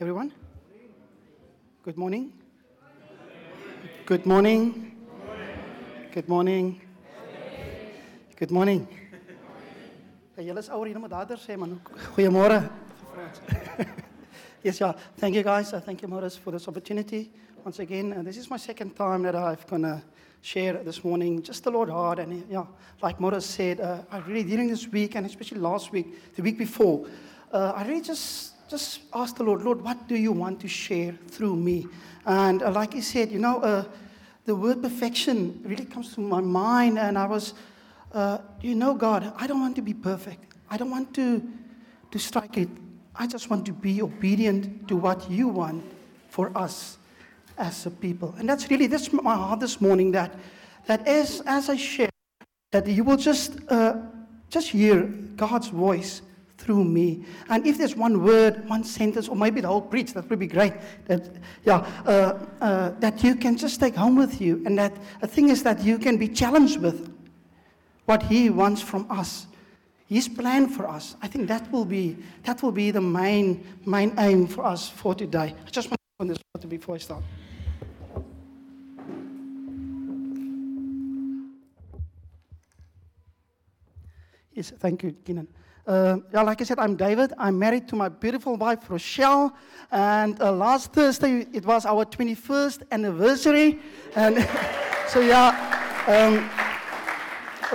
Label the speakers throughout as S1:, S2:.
S1: everyone? Good morning. Good morning. Good morning. Good morning. Julle is ouer hier, moet harder yes, yeah. Thank you guys. Thank you, Morris, for this opportunity once again. Uh, this is my second time that I've gonna share this morning. Just the Lord heart, and yeah, like Morris said, uh, I really during this week and especially last week, the week before, uh, I really just just ask the Lord, Lord, what do you want to share through me? And uh, like he said, you know, uh, the word perfection really comes to my mind, and I was, uh, you know, God, I don't want to be perfect. I don't want to, to strike it. I just want to be obedient to what you want for us as a people. And that's really that's my heart this morning that, that as, as I share, that you will just, uh, just hear God's voice through me. And if there's one word, one sentence, or maybe the whole preach, that would be great. That, yeah, uh, uh, that you can just take home with you. And that the thing is that you can be challenged with what He wants from us. His plan for us. I think that will be that will be the main main aim for us for today. I just want to open this before I start. Yes, thank you, Keenan. Uh, yeah, like I said, I'm David. I'm married to my beautiful wife, Rochelle. And uh, last Thursday, it was our 21st anniversary. And so, yeah, um,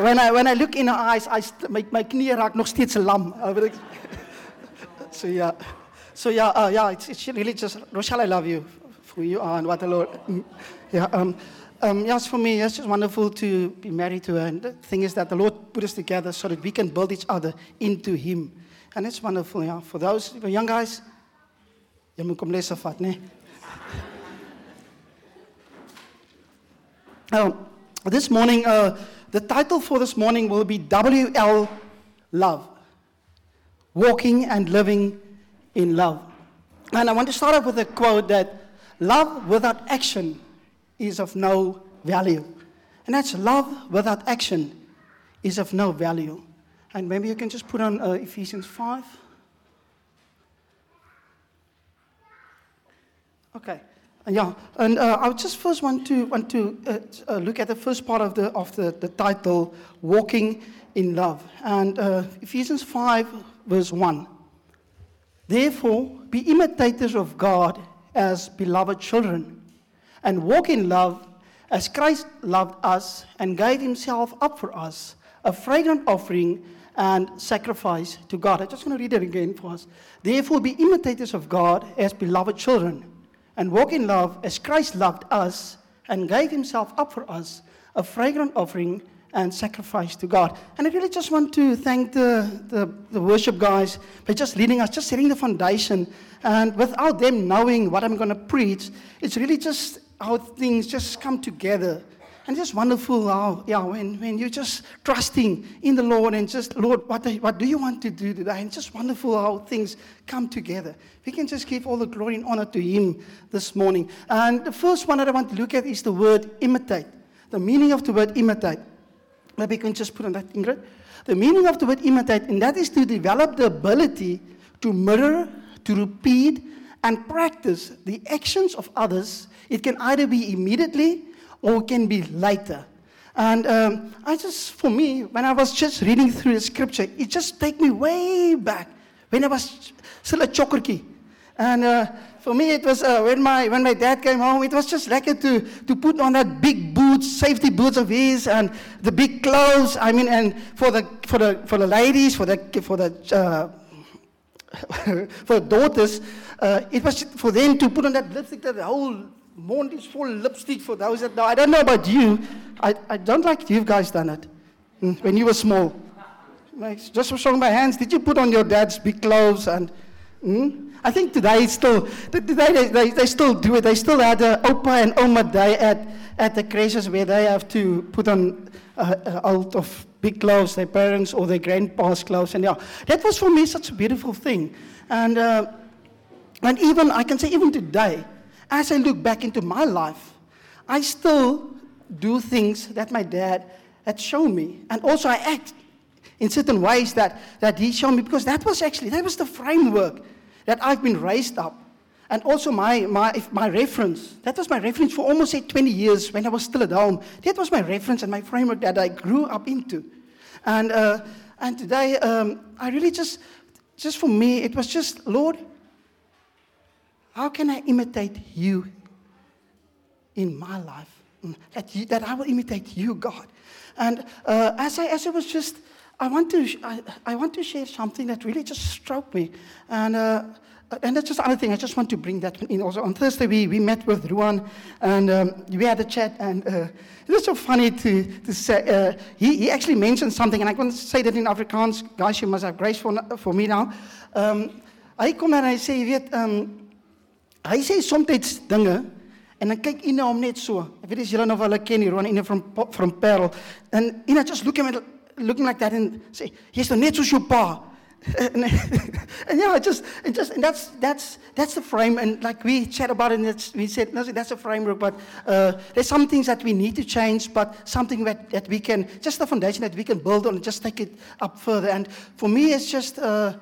S1: when, I, when I look in her eyes, I st- my, my knie raak nog steeds lam. so, yeah. So, yeah, uh, yeah it's, it's really just, Rochelle, I love you for who you are and what the Lord. Yeah, um, um, yes, for me, it's just wonderful to be married to her. And the thing is that the Lord put us together so that we can build each other into Him. And it's wonderful, yeah. For those for young guys, jy moet kom les vat, né? Now, this morning, uh, the title for this morning will be WL Love. Walking and living in love. And I want to start off with a quote that love without action is of no value. And that's love without action is of no value. And maybe you can just put on uh, Ephesians 5. Okay. Yeah, and uh, I just first want to want to uh, uh, look at the first part of the of the, the title, "Walking in Love," and uh, Ephesians five, verse one. Therefore, be imitators of God as beloved children and walk in love as Christ loved us and gave himself up for us, a fragrant offering and sacrifice to God. I just want to read it again for us. Therefore, be imitators of God as beloved children, and walk in love as Christ loved us and gave himself up for us, a fragrant offering and sacrifice to God. And I really just want to thank the, the, the, worship guys for just leading us, just setting the foundation. And without them knowing what I'm going to preach, it's really just how things just come together. And just wonderful how, yeah, when, when you're just trusting in the Lord and just, Lord, what, what do you want to do today? And just wonderful how things come together. We can just give all the glory and honor to Him this morning. And the first one that I want to look at is the word imitate. The meaning of the word imitate. Maybe you can just put on that, Ingrid. The meaning of the word imitate, and that is to develop the ability to mirror, to repeat, and practice the actions of others it can either be immediately or it can be later. And um, I just, for me, when I was just reading through the scripture, it just take me way back when I was still a chokerkie. And uh, for me, it was uh, when, my, when my dad came home, it was just lekker to, to put on that big boots, safety boots of his, and the big clothes. I mean, and for the, for the, for the ladies, for the, for the, uh, for daughters, uh, it was for them to put on that lipstick, that whole Monty's full lipstick for those that know. I don't know about you. I, I don't like you guys done it hmm, when you were small. Just for showing my hands, did you put on your dad's big clothes? And hmm? I think today still, today they, they, they, still do it. They still had a Opa and Oma day at, at the creches where they have to put on uh, uh, out of big clothes, their parents or their grandpa's clothes. And yeah, that was for me such a beautiful thing. And, uh, and even, I can say even today, as I look back into my life, I still do things that my dad had shown me. And also I act in certain ways that, that he showed me because that was actually, that was the framework that I've been raised up. and also my, my, my reference. That was my reference for almost say, 20 years when I was still at home. That was my reference and my framework that I grew up into. And, uh, and today, um, I really just, just for me, it was just, Lord, how can I imitate you in my life? Mm, that, you, that I will imitate you, God. And uh, as, I, as I was just, I want, to, I, I want to share something that really just struck me. And uh, and that's just another thing. I just want to bring that in. Also, on Thursday, we, we met with Ruan and um, we had a chat. And uh, it was so funny to, to say. Uh, he, he actually mentioned something, and I want to say that in Afrikaans. Guys, you must have grace for, for me now. Um, hy kom en hy sê, um, hy sê soms dinge en dan kyk Ina hom net so. Ek weet as julle nog wel ken hier, Ruan Ina from from Paarl. And Ina just looking like that and say, "Jy's nou net soos jou pa." and, and yeah, just, and just, and that's, that's, that's the frame. And like we chat about it, and we said, no, that's a framework, but uh, there's some things that we need to change, but something that, that we can, just the foundation that we can build on and just take it up further. And for me, it's just, uh,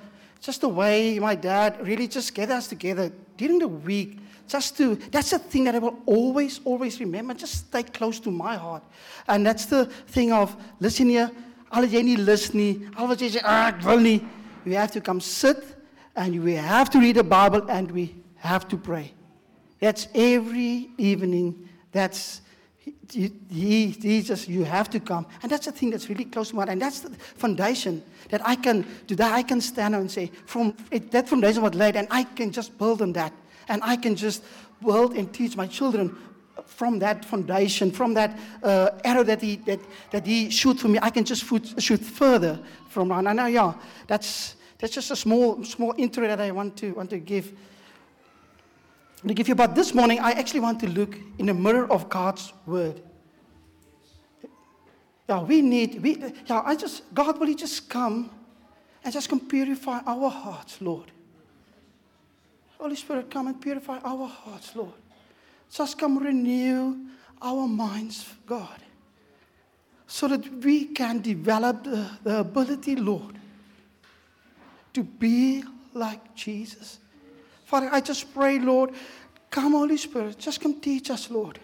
S1: just the way my dad really just get us together during the week. Just to, that's the thing that I will always, always remember. Just stay close to my heart. And that's the thing of, listen here, al jy nie lus nie, ah, have to come sit and we have to read the Bible and we have to pray. That's every evening. That's he, he, Jesus, you have to come. And that's the thing that's really close to my heart. And that's the foundation that I can, today I can stand and say, from it, that foundation was laid, and I can just build on that. And I can just build and teach my children from that foundation, from that uh, arrow that he, that, that he shoot for me, I can just shoot, shoot further from now. And I know, yeah, that's, that's just a small, small intro that I want to, want to give. To give you, but this morning I actually want to look in the mirror of God's word. Yeah, we need, we, yeah, I just, God, will you just come and just come purify our hearts, Lord? Holy Spirit, come and purify our hearts, Lord. Just come renew our minds, God, so that we can develop the, the ability, Lord, to be like Jesus. Father, I just pray, Lord, come, Holy Spirit, just come teach us, Lord,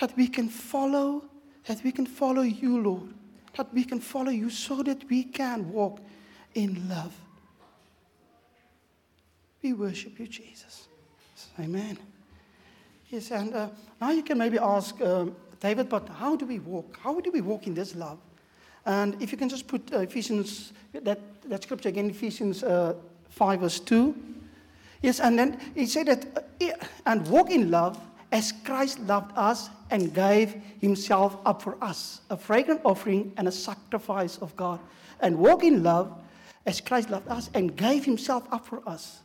S1: that we can follow, that we can follow you, Lord, that we can follow you so that we can walk in love. We worship you, Jesus. Amen. Yes, and uh, now you can maybe ask um, David, but how do we walk? How do we walk in this love? And if you can just put uh, Ephesians, that, that scripture again, Ephesians uh, 5, verse 2. Yes, and then he said that, uh, and walk in love as Christ loved us and gave himself up for us, a fragrant offering and a sacrifice of God. And walk in love as Christ loved us and gave himself up for us.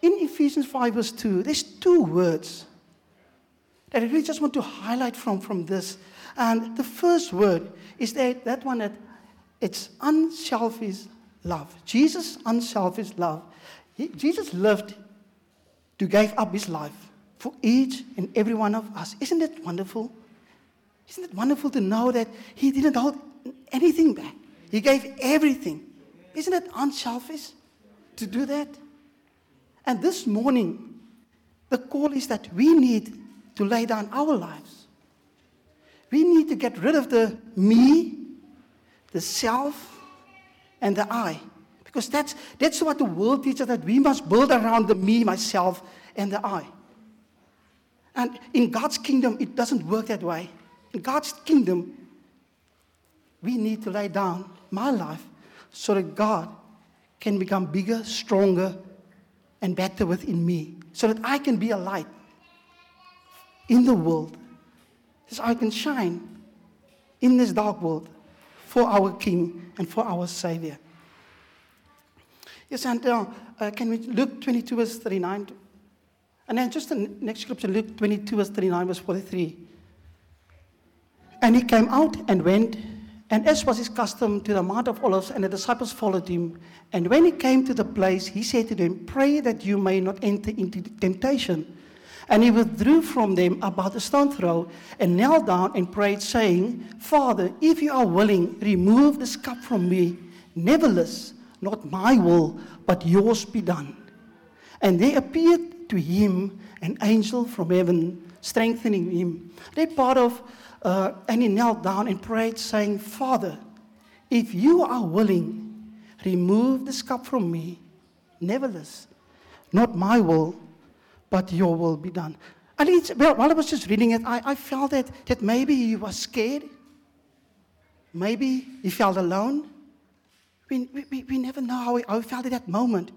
S1: In Ephesians 5, verse 2, there's two words that I really just want to highlight from, from this. And the first word is that, that one that it's unselfish love. Jesus' unselfish love. He, Jesus lived to give up his life for each and every one of us. Isn't it wonderful? Isn't it wonderful to know that he didn't hold anything back? He gave everything. Isn't it unselfish to do that? And this morning, the call is that we need to lay down our lives. We need to get rid of the me, the self, and the I. Because that's, that's what the world teaches that we must build around the me, myself, and the I. And in God's kingdom, it doesn't work that way. In God's kingdom, we need to lay down my life so that God can become bigger, stronger, and better within me, so that I can be a light in the world so I can shine in this dark world for our King and for our Savior. Yes, and uh, uh, can we look 22, verse 39? And then just the next scripture, Luke 22, verse 39, verse 43. And he came out and went, and as was his custom, to the Mount of Olives, and the disciples followed him. And when he came to the place, he said to them, Pray that you may not enter into temptation. And he withdrew from them about a stone throw and knelt down and prayed, saying, Father, if you are willing, remove this cup from me. Nevertheless, not my will, but yours be done. And there appeared to him an angel from heaven, strengthening him. They part of, uh, and he knelt down and prayed, saying, Father, if you are willing, remove this cup from me. Nevertheless, not my will, but your will be done. And it's, well, while I was just reading it, I, I felt that, that maybe he was scared. Maybe he felt alone. We, we, we never know how he, how he felt at that moment.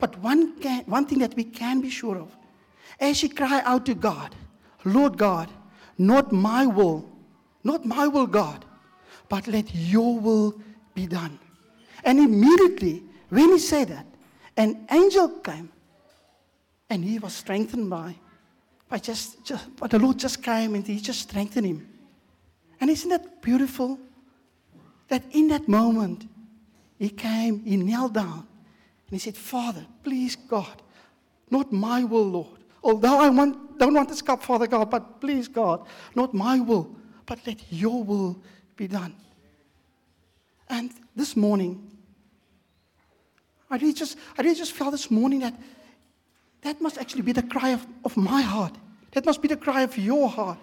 S1: But one, can, one thing that we can be sure of, as he cried out to God, Lord God, not my will, not my will, God, but let your will be done. And immediately, when he said that, an angel came and he was strengthened by, by just, just but the Lord just came and he just strengthened him. And isn't that beautiful? That in that moment, he came, he knelt down, and he said, Father, please, God, not my will, Lord. Although I want, don't want this cup, Father God, but please, God, not my will, but let your will be done. And this morning, I really just, I really just felt this morning that that must actually be the cry of, of my heart. That must be the cry of your heart.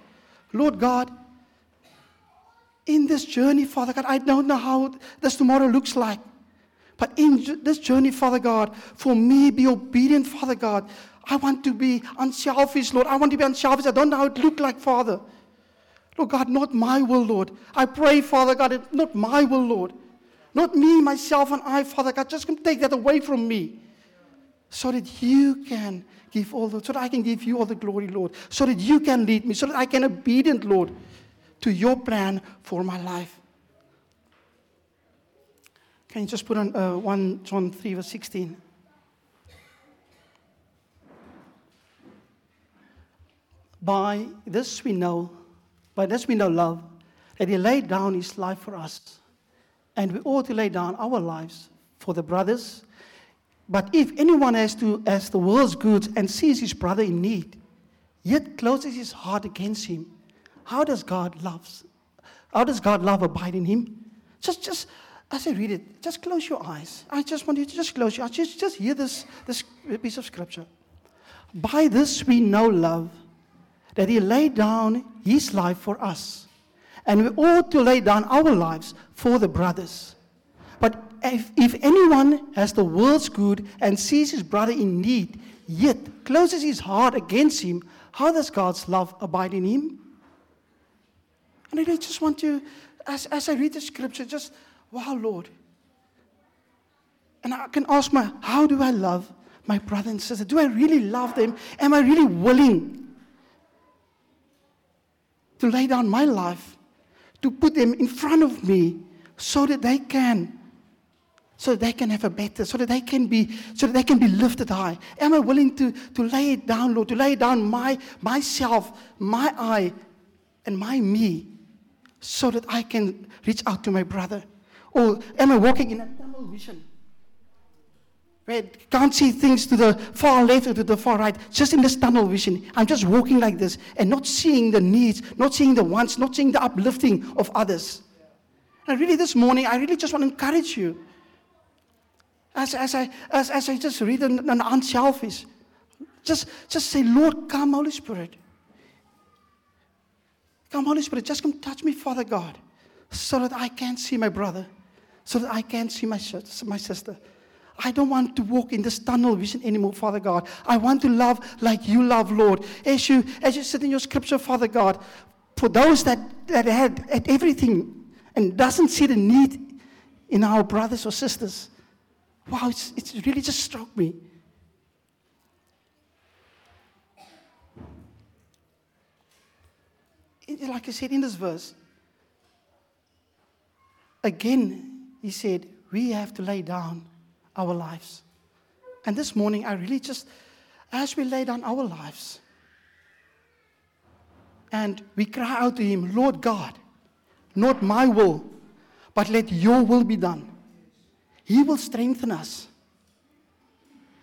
S1: Lord God, in this journey, Father God, I don't know how this tomorrow looks like. But in this journey, Father God, for me, be obedient, Father God. I want to be unselfish, Lord. I want to be unselfish. I don't know how it looks like, Father. Lord God, not my will, Lord. I pray, Father God, not my will, Lord. Not me, myself, and I, Father God. Just come take that away from me so that you can give all the, so that I can give you all the glory, Lord, so that you can lead me, so that I can obedient, Lord, to your plan for my life. Can you just put on uh, 1 John 3, verse 16? By this we know, by this we know love, that he laid down his life for us. And we ought to lay down our lives for the brothers but if anyone has, to, has the world's goods and sees his brother in need, yet closes his heart against him, how does God love? How does God love abide in him? Just, just as I read it, just close your eyes. I just want you to just close your eyes. Just, just hear this, this piece of scripture. By this we know love, that he laid down his life for us. And we ought to lay down our lives for the brothers. But if, if anyone has the world's good and sees his brother in need, yet closes his heart against him, how does God's love abide in him? And I just want to, as, as I read the scripture, just, wow, Lord. And I can ask my, how do I love my brother and sister? Do I really love them? Am I really willing to lay down my life, to put them in front of me so that they can so that they can have a better, so that they can be, so that they can be lifted high. Am I willing to, to lay it down, Lord, to lay down my myself, my I, and my me, so that I can reach out to my brother? Or am I walking in a tunnel vision? I can't see things to the far left or to the far right, just in this tunnel vision. I'm just walking like this and not seeing the needs, not seeing the wants, not seeing the uplifting of others. And really, this morning, I really just want to encourage you as, as, I, as, as I just read an, an unselfish, just, just say, Lord, come, Holy Spirit. Come, Holy Spirit, just come touch me, Father God, so that I can see my brother, so that I can see my, my sister. I don't want to walk in this tunnel vision anymore, Father God. I want to love like you love, Lord. As you, as you sit in your scripture, Father God, for those that, that had, had everything and doesn't see the need in our brothers or sisters, wow, it's, it's really just struck me. Like I said in this verse, again, he said, we have to lay down our lives. And this morning, I really just, as we lay down our lives, and we cry out to Him, Lord God, not my will, but let your will be done. He will strengthen us.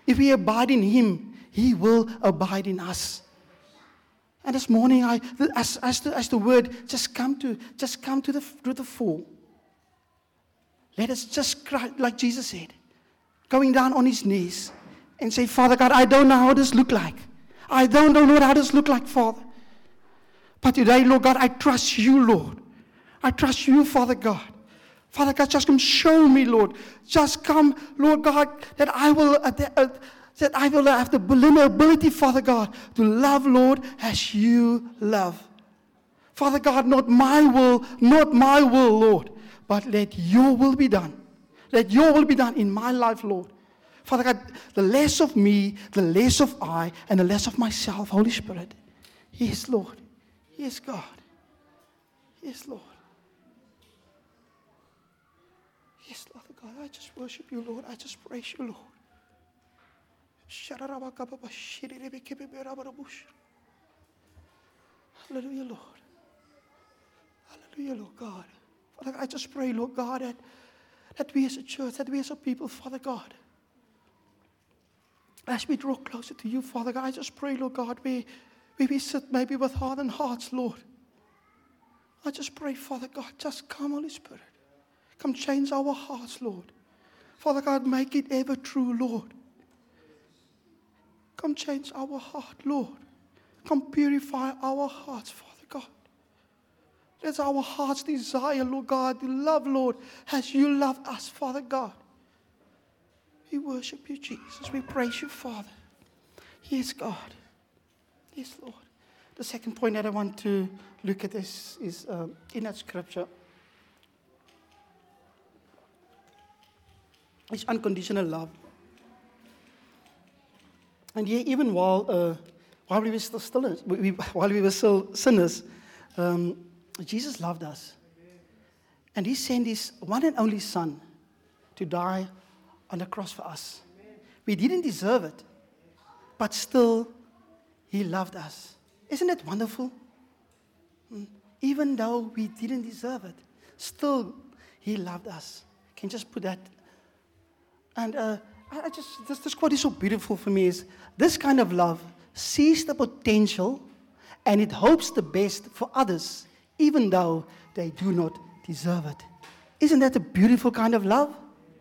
S1: If we abide in Him, He will abide in us. And this morning, I, as, as, the, as the word just come to, just come to the, to the fore. Let us just cry, like Jesus said, going down on his knees, and say, Father God, I don't know how this look like. I don't know, Lord, how this look like, Father. But today, Lord God, I trust you, Lord. I trust you, Father God. Father God, just come show me, Lord. Just come, Lord God, that I will uh, uh, that I will have the ability, Father God, to love, Lord, as you love. Father God, not my will, not my will, Lord, but let your will be done. Let your will be done in my life, Lord. Father God, the less of me, the less of I, and the less of myself, Holy Spirit. Yes, Lord. Yes, God. Yes, Lord. Yes, Father God, I just worship you, Lord. I just praise you, Lord. Hallelujah, Lord. Hallelujah, Lord God. Father, I just pray, Lord God, that, that we as a church, that we as a people, Father God, as we draw closer to you, Father God, I just pray, Lord God, we, we, we sit maybe with hardened hearts, Lord. I just pray, Father God, just come, Holy Spirit. Come change our hearts, Lord. Father God, make it ever true, Lord. Come change our heart, Lord. Come purify our hearts, Father God. Let our hearts desire, Lord God, to love, Lord, as you love us, Father God. We worship you, Jesus. We praise you, Father. Yes, God. Yes, Lord. The second point that I want to look at is, is um, in that scripture. It's unconditional love. And yet, even while, uh, while we were still, still we, while we were still sinners, um, Jesus loved us. And he sent his one and only son to die on the cross for us. We didn't deserve it, but still, he loved us. Isn't it wonderful? Hmm. Even though we didn't deserve it, still, he loved us. Can you just put that? And uh, I just, this, this quote is so beautiful for me is this kind of love sees the potential and it hopes the best for others, even though they do not deserve it. Isn't that a beautiful kind of love?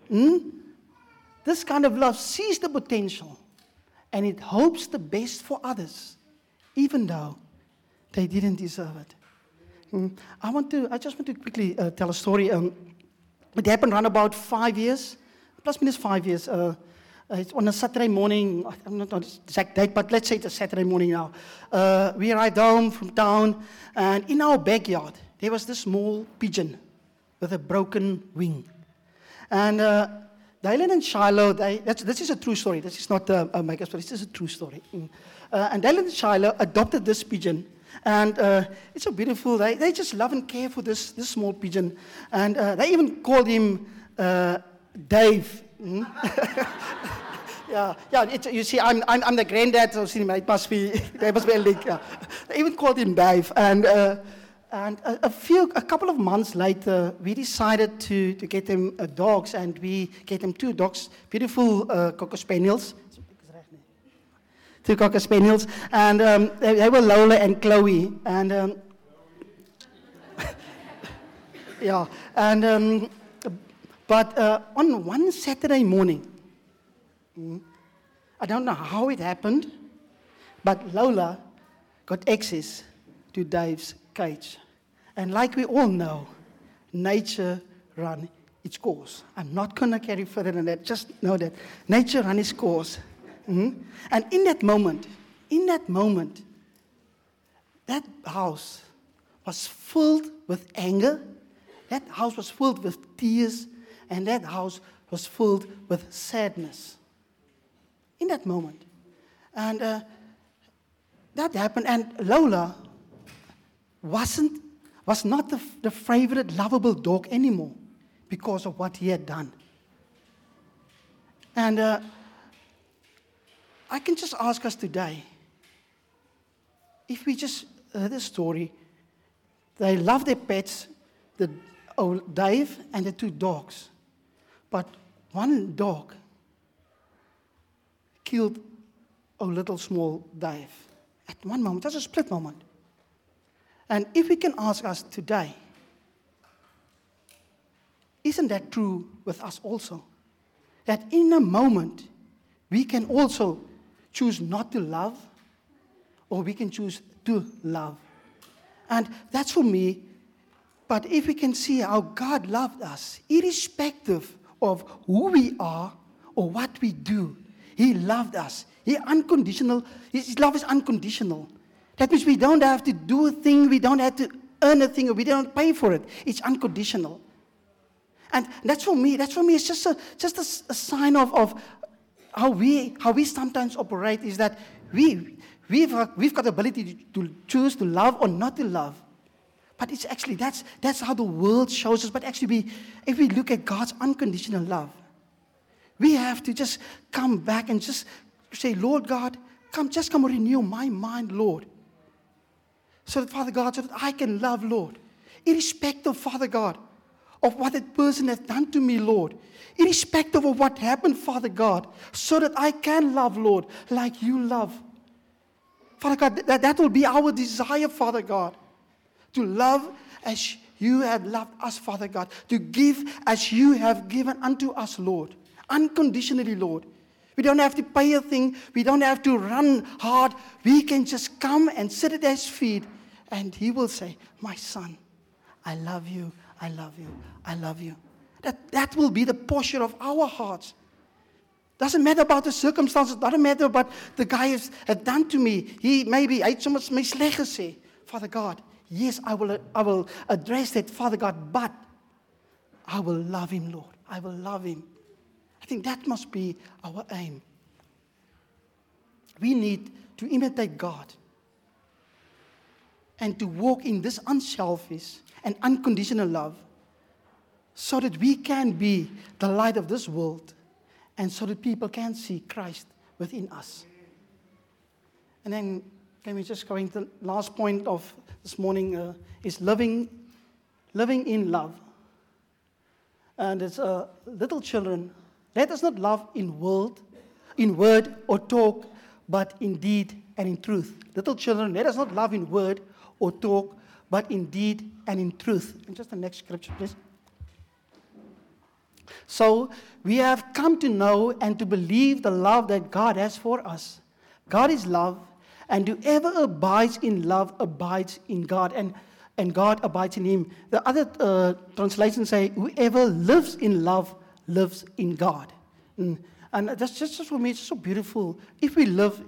S1: Hmm? This kind of love sees the potential and it hopes the best for others, even though they didn't deserve it. Hmm? I want to, I just want to quickly uh, tell a story. Um, it happened around about five years plus minus five years. Uh, uh, it's on a Saturday morning, I'm not on exact date, but let's say it's a Saturday morning now. Uh, we arrived home from town, and in our backyard, there was this small pigeon with a broken wing. And uh, Dylan and Shiloh, they, this is a true story. This is not a, a makeup story, this is a true story. Mm. Uh, and Dylan and Shiloh adopted this pigeon. And uh, it's so beautiful. They, they just love and care for this, this small pigeon. And uh, they even called him uh, Dave. Hmm? yeah, yeah. It, you see, I'm, I'm, I'm the granddad, so it must be there must be a link. Yeah. They even called him Dave, and uh, and a, a, few, a couple of months later, we decided to to get them uh, dogs, and we get them two dogs, beautiful uh, cocker spaniels. Two cocker spaniels, and um, they, they, were Lola and Chloe, and um, yeah, and. Um, but uh, on one Saturday morning, hmm, I don't know how it happened, but Lola got access to Dave's cage. And like we all know, nature ran its course. I'm not going to carry further than that. Just know that nature ran its course. Mm-hmm. And in that moment, in that moment, that house was filled with anger. That house was filled with tears and that house was filled with sadness in that moment. And uh, that happened, and Lola wasn't, was not the, the favorite, lovable dog anymore because of what he had done. And uh, I can just ask us today if we just heard the story, they love their pets, the old Dave and the two dogs. But one dog killed a little small Dave at one moment, just a split moment. And if we can ask us today, isn't that true with us also? That in a moment, we can also choose not to love, or we can choose to love. And that's for me. But if we can see how God loved us, irrespective of who we are or what we do, He loved us. He unconditional. His love is unconditional. That means we don't have to do a thing, we don't have to earn a thing, we don't pay for it. It's unconditional. And that's for me, that's for me, it's just a, just a, a sign of, of how, we, how we sometimes operate is that we, we've, we've got the ability to choose to love or not to love. But it's actually, that's, that's how the world shows us. But actually, we, if we look at God's unconditional love, we have to just come back and just say, Lord God, come, just come renew my mind, Lord. So that, Father God, so that I can love, Lord. Irrespective, Father God, of what that person has done to me, Lord. Irrespective of what happened, Father God, so that I can love, Lord, like you love. Father God, that, that will be our desire, Father God, to love as you have loved us, Father God, to give as you have given unto us, Lord, unconditionally, Lord. We don't have to pay a thing. We don't have to run hard. We can just come and sit at his feet, and he will say, My son, I love you. I love you. I love you. That, that will be the posture of our hearts. Doesn't matter about the circumstances, doesn't matter about the guy has, done to me. He maybe hy het soms my sleg. Father God, yes, I will I will address that Father God, but I will love him, Lord. I will love him. I think that must be our aim. We need to imitate God and to walk in this unselfish and unconditional love so that we can be the light of this world and so that people can see Christ within us. And then, can we just go into the last point of this morning uh, is living, living in love. And it's uh, little children, let us not love in word, in word or talk, but in deed and in truth. Little children, let us not love in word or talk, but in deed and in truth. And just the next scripture, please. So we have come to know and to believe the love that God has for us. God is love, and whoever abides in love abides in God, and, and God abides in him. The other uh, translations say, whoever lives in love lives in God. And, and that's just, just for me, it's so beautiful. If we live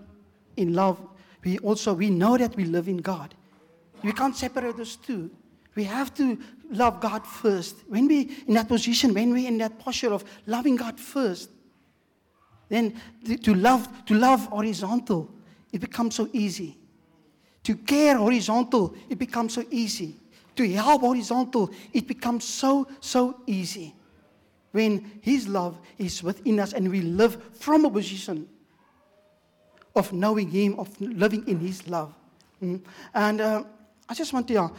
S1: in love, we also we know that we live in God. We can't separate those two. We have to love God first. When we in that position, when we're in that posture of loving God first, then to love to love horizontal, it becomes so easy. To care horizontal, it becomes so easy. To help horizontal, it becomes so so easy. When His love is within us and we live from a position of knowing Him, of living in His love. Mm. And uh, I just want to, uh,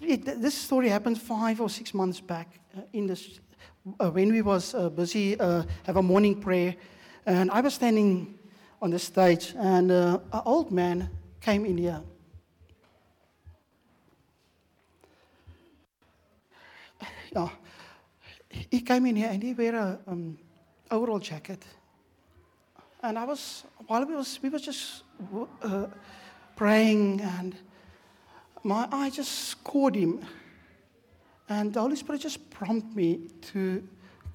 S1: this story happened five or six months back uh, in this, uh, when we was uh, busy have a morning prayer, and I was standing on the stage, and uh, an old man came in here. Yeah, he came in here and he wear a um, overall jacket, and I was while we was we was just uh, praying and my eye just caught him. And the Holy Spirit just prompted me to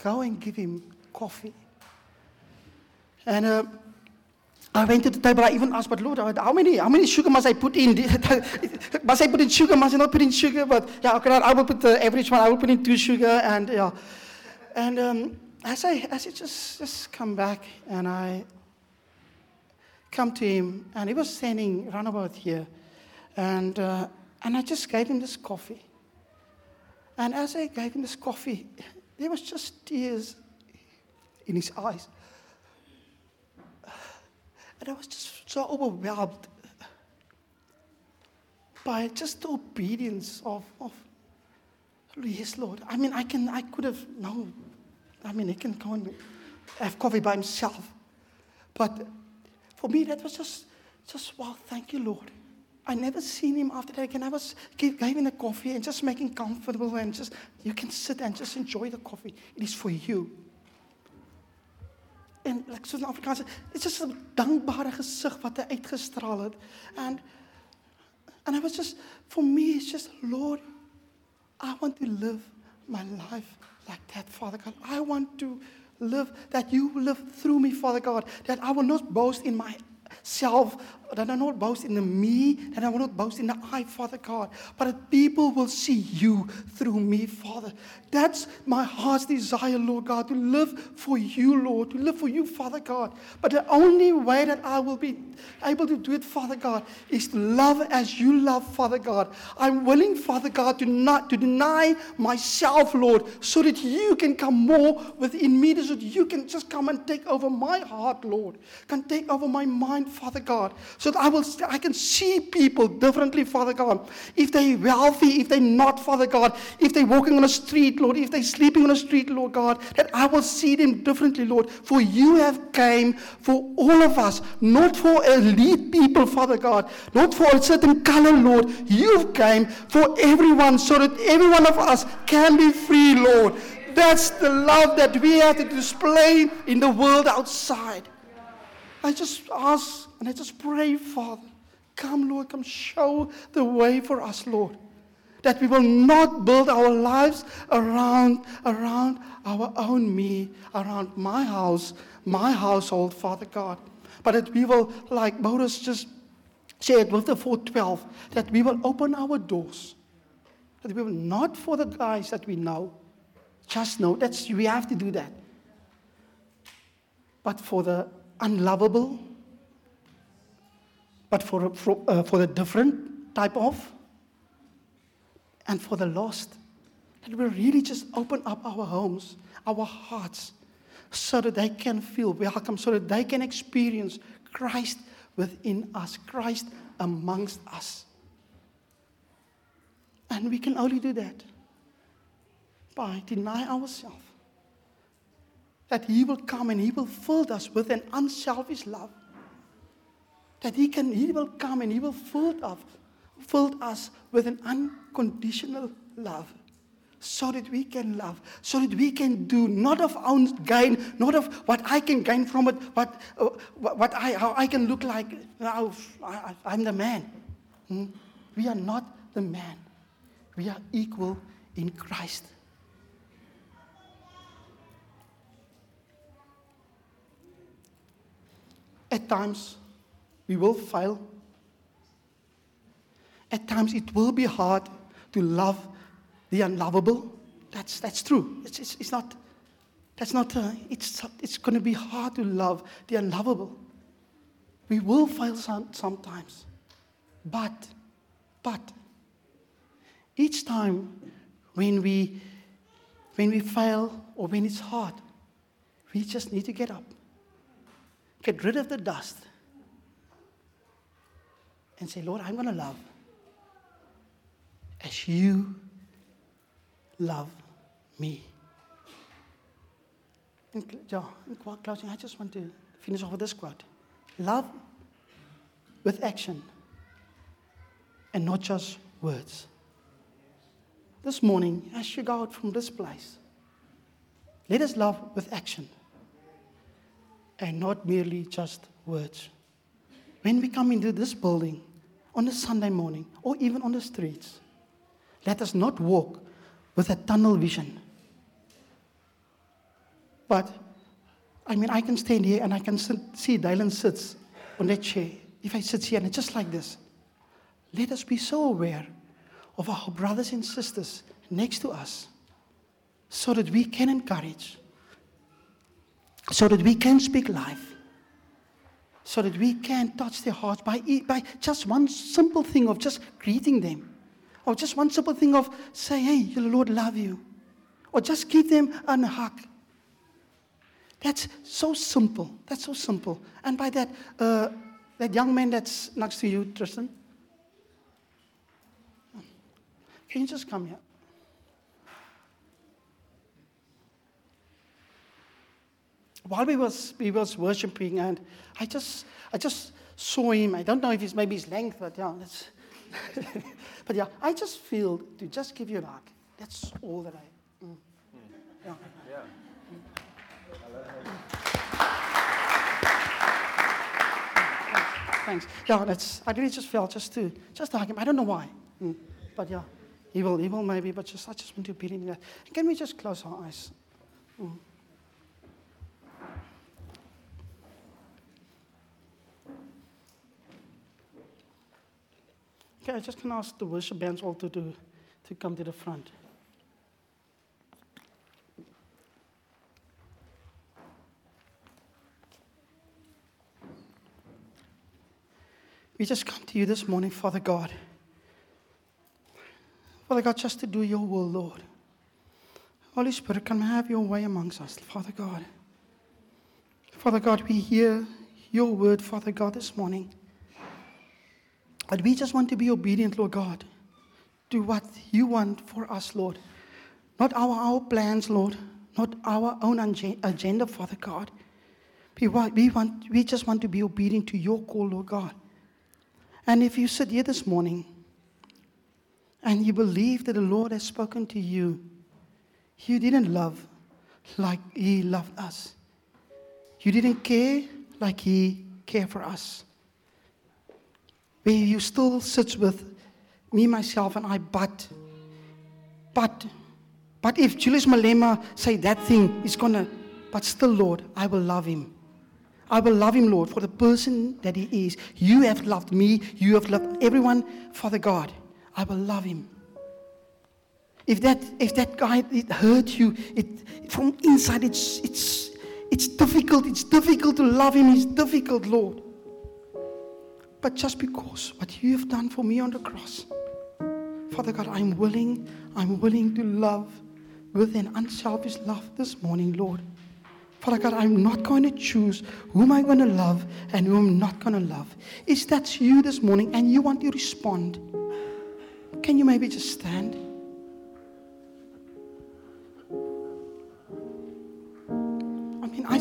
S1: go and give him coffee. And uh, I went to the table. I even asked, but Lord, how many, how many sugar must I put in? must I put in sugar? Must I not put in sugar? But yeah, okay, I will put the average one. I will put in two sugar. And yeah, and um, as I as I just just come back and I come to him, and he was standing roundabout here. And, uh, and I just gave him this coffee. And as I gave him this coffee, there was just tears in his eyes. And I was just so overwhelmed by just the obedience of, of yes, Lord. I mean, I can, I could have, no, I mean, he can go and have coffee by himself. But for me, that was just, just wow, thank you, Lord. I never seen him after that again. I was gave him the coffee and just making comfortable and just you can sit and just enjoy the coffee. It is for you. En like so in Afrikaans, it's just 'n dankbare gesig wat hy uitgestraal het. And and I was just for me it's just Lord, I want to live my life like that, Father God. I want to live that you live through me, Father God. That I will not boast in myself, that I not boast in the me, that I will not boast in the I, Father God, but that people will see you through me, Father. That's my heart's desire, Lord God, to live for you, Lord, to live for you, Father God. But the only way that I will be able to do it, Father God, is to love as you love, Father God. I'm willing, Father God, to not to deny myself, Lord, so that you can come more within me, so that you can just come and take over my heart, Lord, can take over my mind, Father God so that I will I can see people differently, Father God. If they're wealthy, if they're not, Father God, if they're walking on a street, Lord, if they're sleeping on a street, Lord God, that I will see them differently, Lord. For you have came for all of us, not for elite people, Father God, not for a certain color, Lord. You've came for everyone so that every one of us can be free, Lord. That's the love that we have to display in the world outside. I just ask and I just pray, Father, come, Lord, come show the way for us, Lord. That we will not build our lives around, around our own me, around my house, my household, Father God. But that we will, like Boris just said with the 412, that we will open our doors. That we will not for the guys that we know, just know that's we have to do that. But for the unlovable, but for, for, uh, for the different type of, and for the lost. That we really just open up our homes, our hearts, so that they can feel welcome, so that they can experience Christ within us, Christ amongst us. And we can only do that by denying ourselves. That He will come and He will fill us with an unselfish love that he can he will come and he will fill us, fill us with an unconditional love so that we can love, so that we can do not of our gain, not of what I can gain from it, but uh, what I, how I can look like. I, am the man. Hmm? We are not the man. We are equal in Christ. At times, we will fail. At times, it will be hard to love the unlovable. That's, that's true. It's, it's, it's not, that's not, uh, it's, it's going to be hard to love the unlovable. We will fail some, sometimes. But, but, each time when we, when we fail or when it's hard, we just need to get up, get rid of the dust, and say, Lord, I'm going to love as you love me. And, in closing, I just want to finish off with this quote Love with action and not just words. This morning, as you go out from this place, let us love with action and not merely just words when we come into this building on a Sunday morning or even on the streets, let us not walk with a tunnel vision. But, I mean, I can stand here and I can sit, see Dylan sits on that chair. If I sit here and it's just like this, let us be so aware of our brothers and sisters next to us so that we can encourage, so that we can speak life so that we can touch their hearts by, by just one simple thing of just greeting them. Or just one simple thing of say, hey, the Lord love you. Or just give them a hug. That's so simple. That's so simple. And by that, uh, that young man that's next to you, Tristan, can you just come here? while we was, we was worshiping, and I just, I just saw him. I don't know if it's maybe his length, but yeah, but yeah, I just feel to just give you a hug. That's all that I. Mm. Yeah. yeah. Thanks. Yeah, that's. I really just felt just to just hug him. I don't know why, mm. but yeah, he will, he will maybe. But just I just want to be in that. Can we just close our eyes? Mm. Okay, I just can ask the worship bands all to, to come to the front. We just come to you this morning, Father God. Father God, just to do your will, Lord. Holy Spirit, come have your way amongst us, Father God. Father God, we hear your word, Father God, this morning. But we just want to be obedient, Lord God. Do what you want for us, Lord. Not our, our plans, Lord. Not our own agenda, Father God. We we, want, we just want to be obedient to your call, Lord God. And if you sit here this morning and you believe that the Lord has spoken to you, you didn't love like He loved us. You didn't care like He cared for us. Where you still sit with me, myself, and I, but, but, but if Julius Malema say that thing, it's gonna, but still, Lord, I will love him. I will love him, Lord, for the person that he is. You have loved me. You have loved everyone, Father God. I will love him. If that, if that guy it hurt you, it, from inside it's, it's, it's difficult. It's difficult to love him. It's difficult, Lord. But just because what you have done for me on the cross, Father God, I'm willing, I'm willing to love with an unselfish love this morning, Lord. Father God, I'm not going to choose whom I'm going to love and whom I'm not going to love. Is that you this morning and you want to respond? Can you maybe just stand? I mean, I